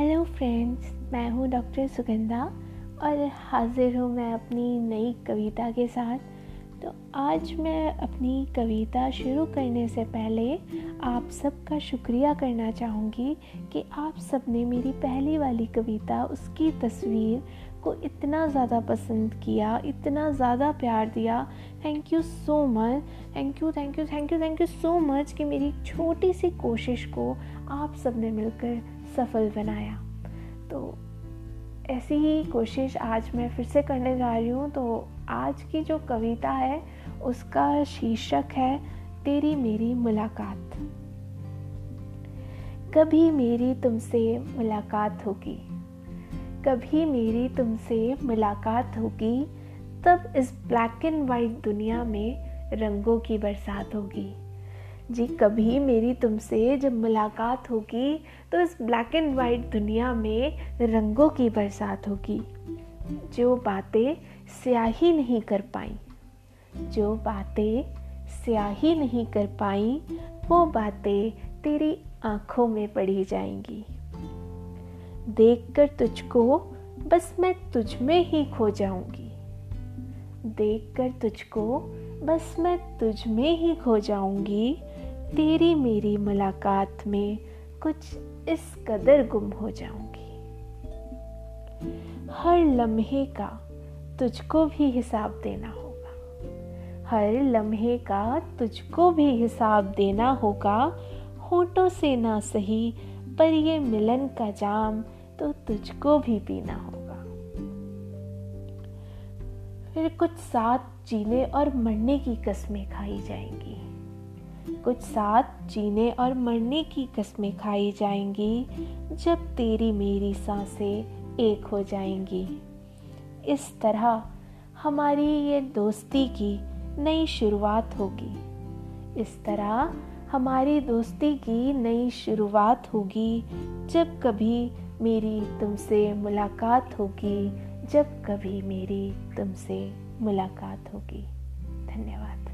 Friends मैं हूँ doctor Sugandha और हाजिर हूँ मैं अपनी नई कविता के साथ। तो आज मैं अपनी कविता शुरू करने से पहले आप सबका शुक्रिया करना चाहूँगी कि आप सबने मेरी पहली वाली कविता, उसकी तस्वीर को इतना ज़्यादा पसंद किया, इतना ज़्यादा प्यार दिया। Thank you so much thank you thank you thank you thank you so much कि मेरी छोटी सी कोशिश को आप सबने मिलकर सफल बनाया। तो ऐसी ही कोशिश आज मैं फिर से करने जा रही हूँ। तो आज की जो कविता है, उसका शीर्षक है, तेरी मेरी मुलाकात। कभी मेरी तुमसे मुलाकात होगी। कभी मेरी तुमसे मुलाकात होगी। तब इस ब्लैक एंड वाइट दुनिया में रंगों की बरसात होगी। जी, कभी मेरी तुमसे जब मुलाकात होगी तो इस ब्लैक एंड वाइट दुनिया में रंगों की बरसात होगी। जो बातें स्याही नहीं कर पाई, जो बातें स्याही नहीं कर पाई, वो बातें तेरी आँखों में पड़ी जाएँगी। देखकर तुझको बस मैं तुझ में ही खो जाऊँगी। देखकर तुझको बस मैं तुझ में ही खो जाऊँगी। तेरी मेरी मुलाकात में कुछ इस कदर गुम हो जाऊँगी। हर लम्हे का तुझको भी हिसाब देना होगा। हर लम्हे का तुझको भी हिसाब देना होगा। होठों से ना सही, पर ये मिलन का जाम तो तुझको भी पीना होगा। फिर कुछ साथ जीने और मरने की कस्में खाई जाएँगी। कुछ साथ जीने और मरने की कस्में खाई जाएँगी, जब तेरी मेरी साँसें एक हो जाएँगी। इस तरह हमारी ये दोस्ती की नई शुरुआत होगी। इस तरह हमारी दोस्ती की नई शुरुआत होगी, जब कभी मेरी तुमसे मुलाकात होगी, जब कभी मेरी तुमसे मुलाकात होगी। धन्यवाद।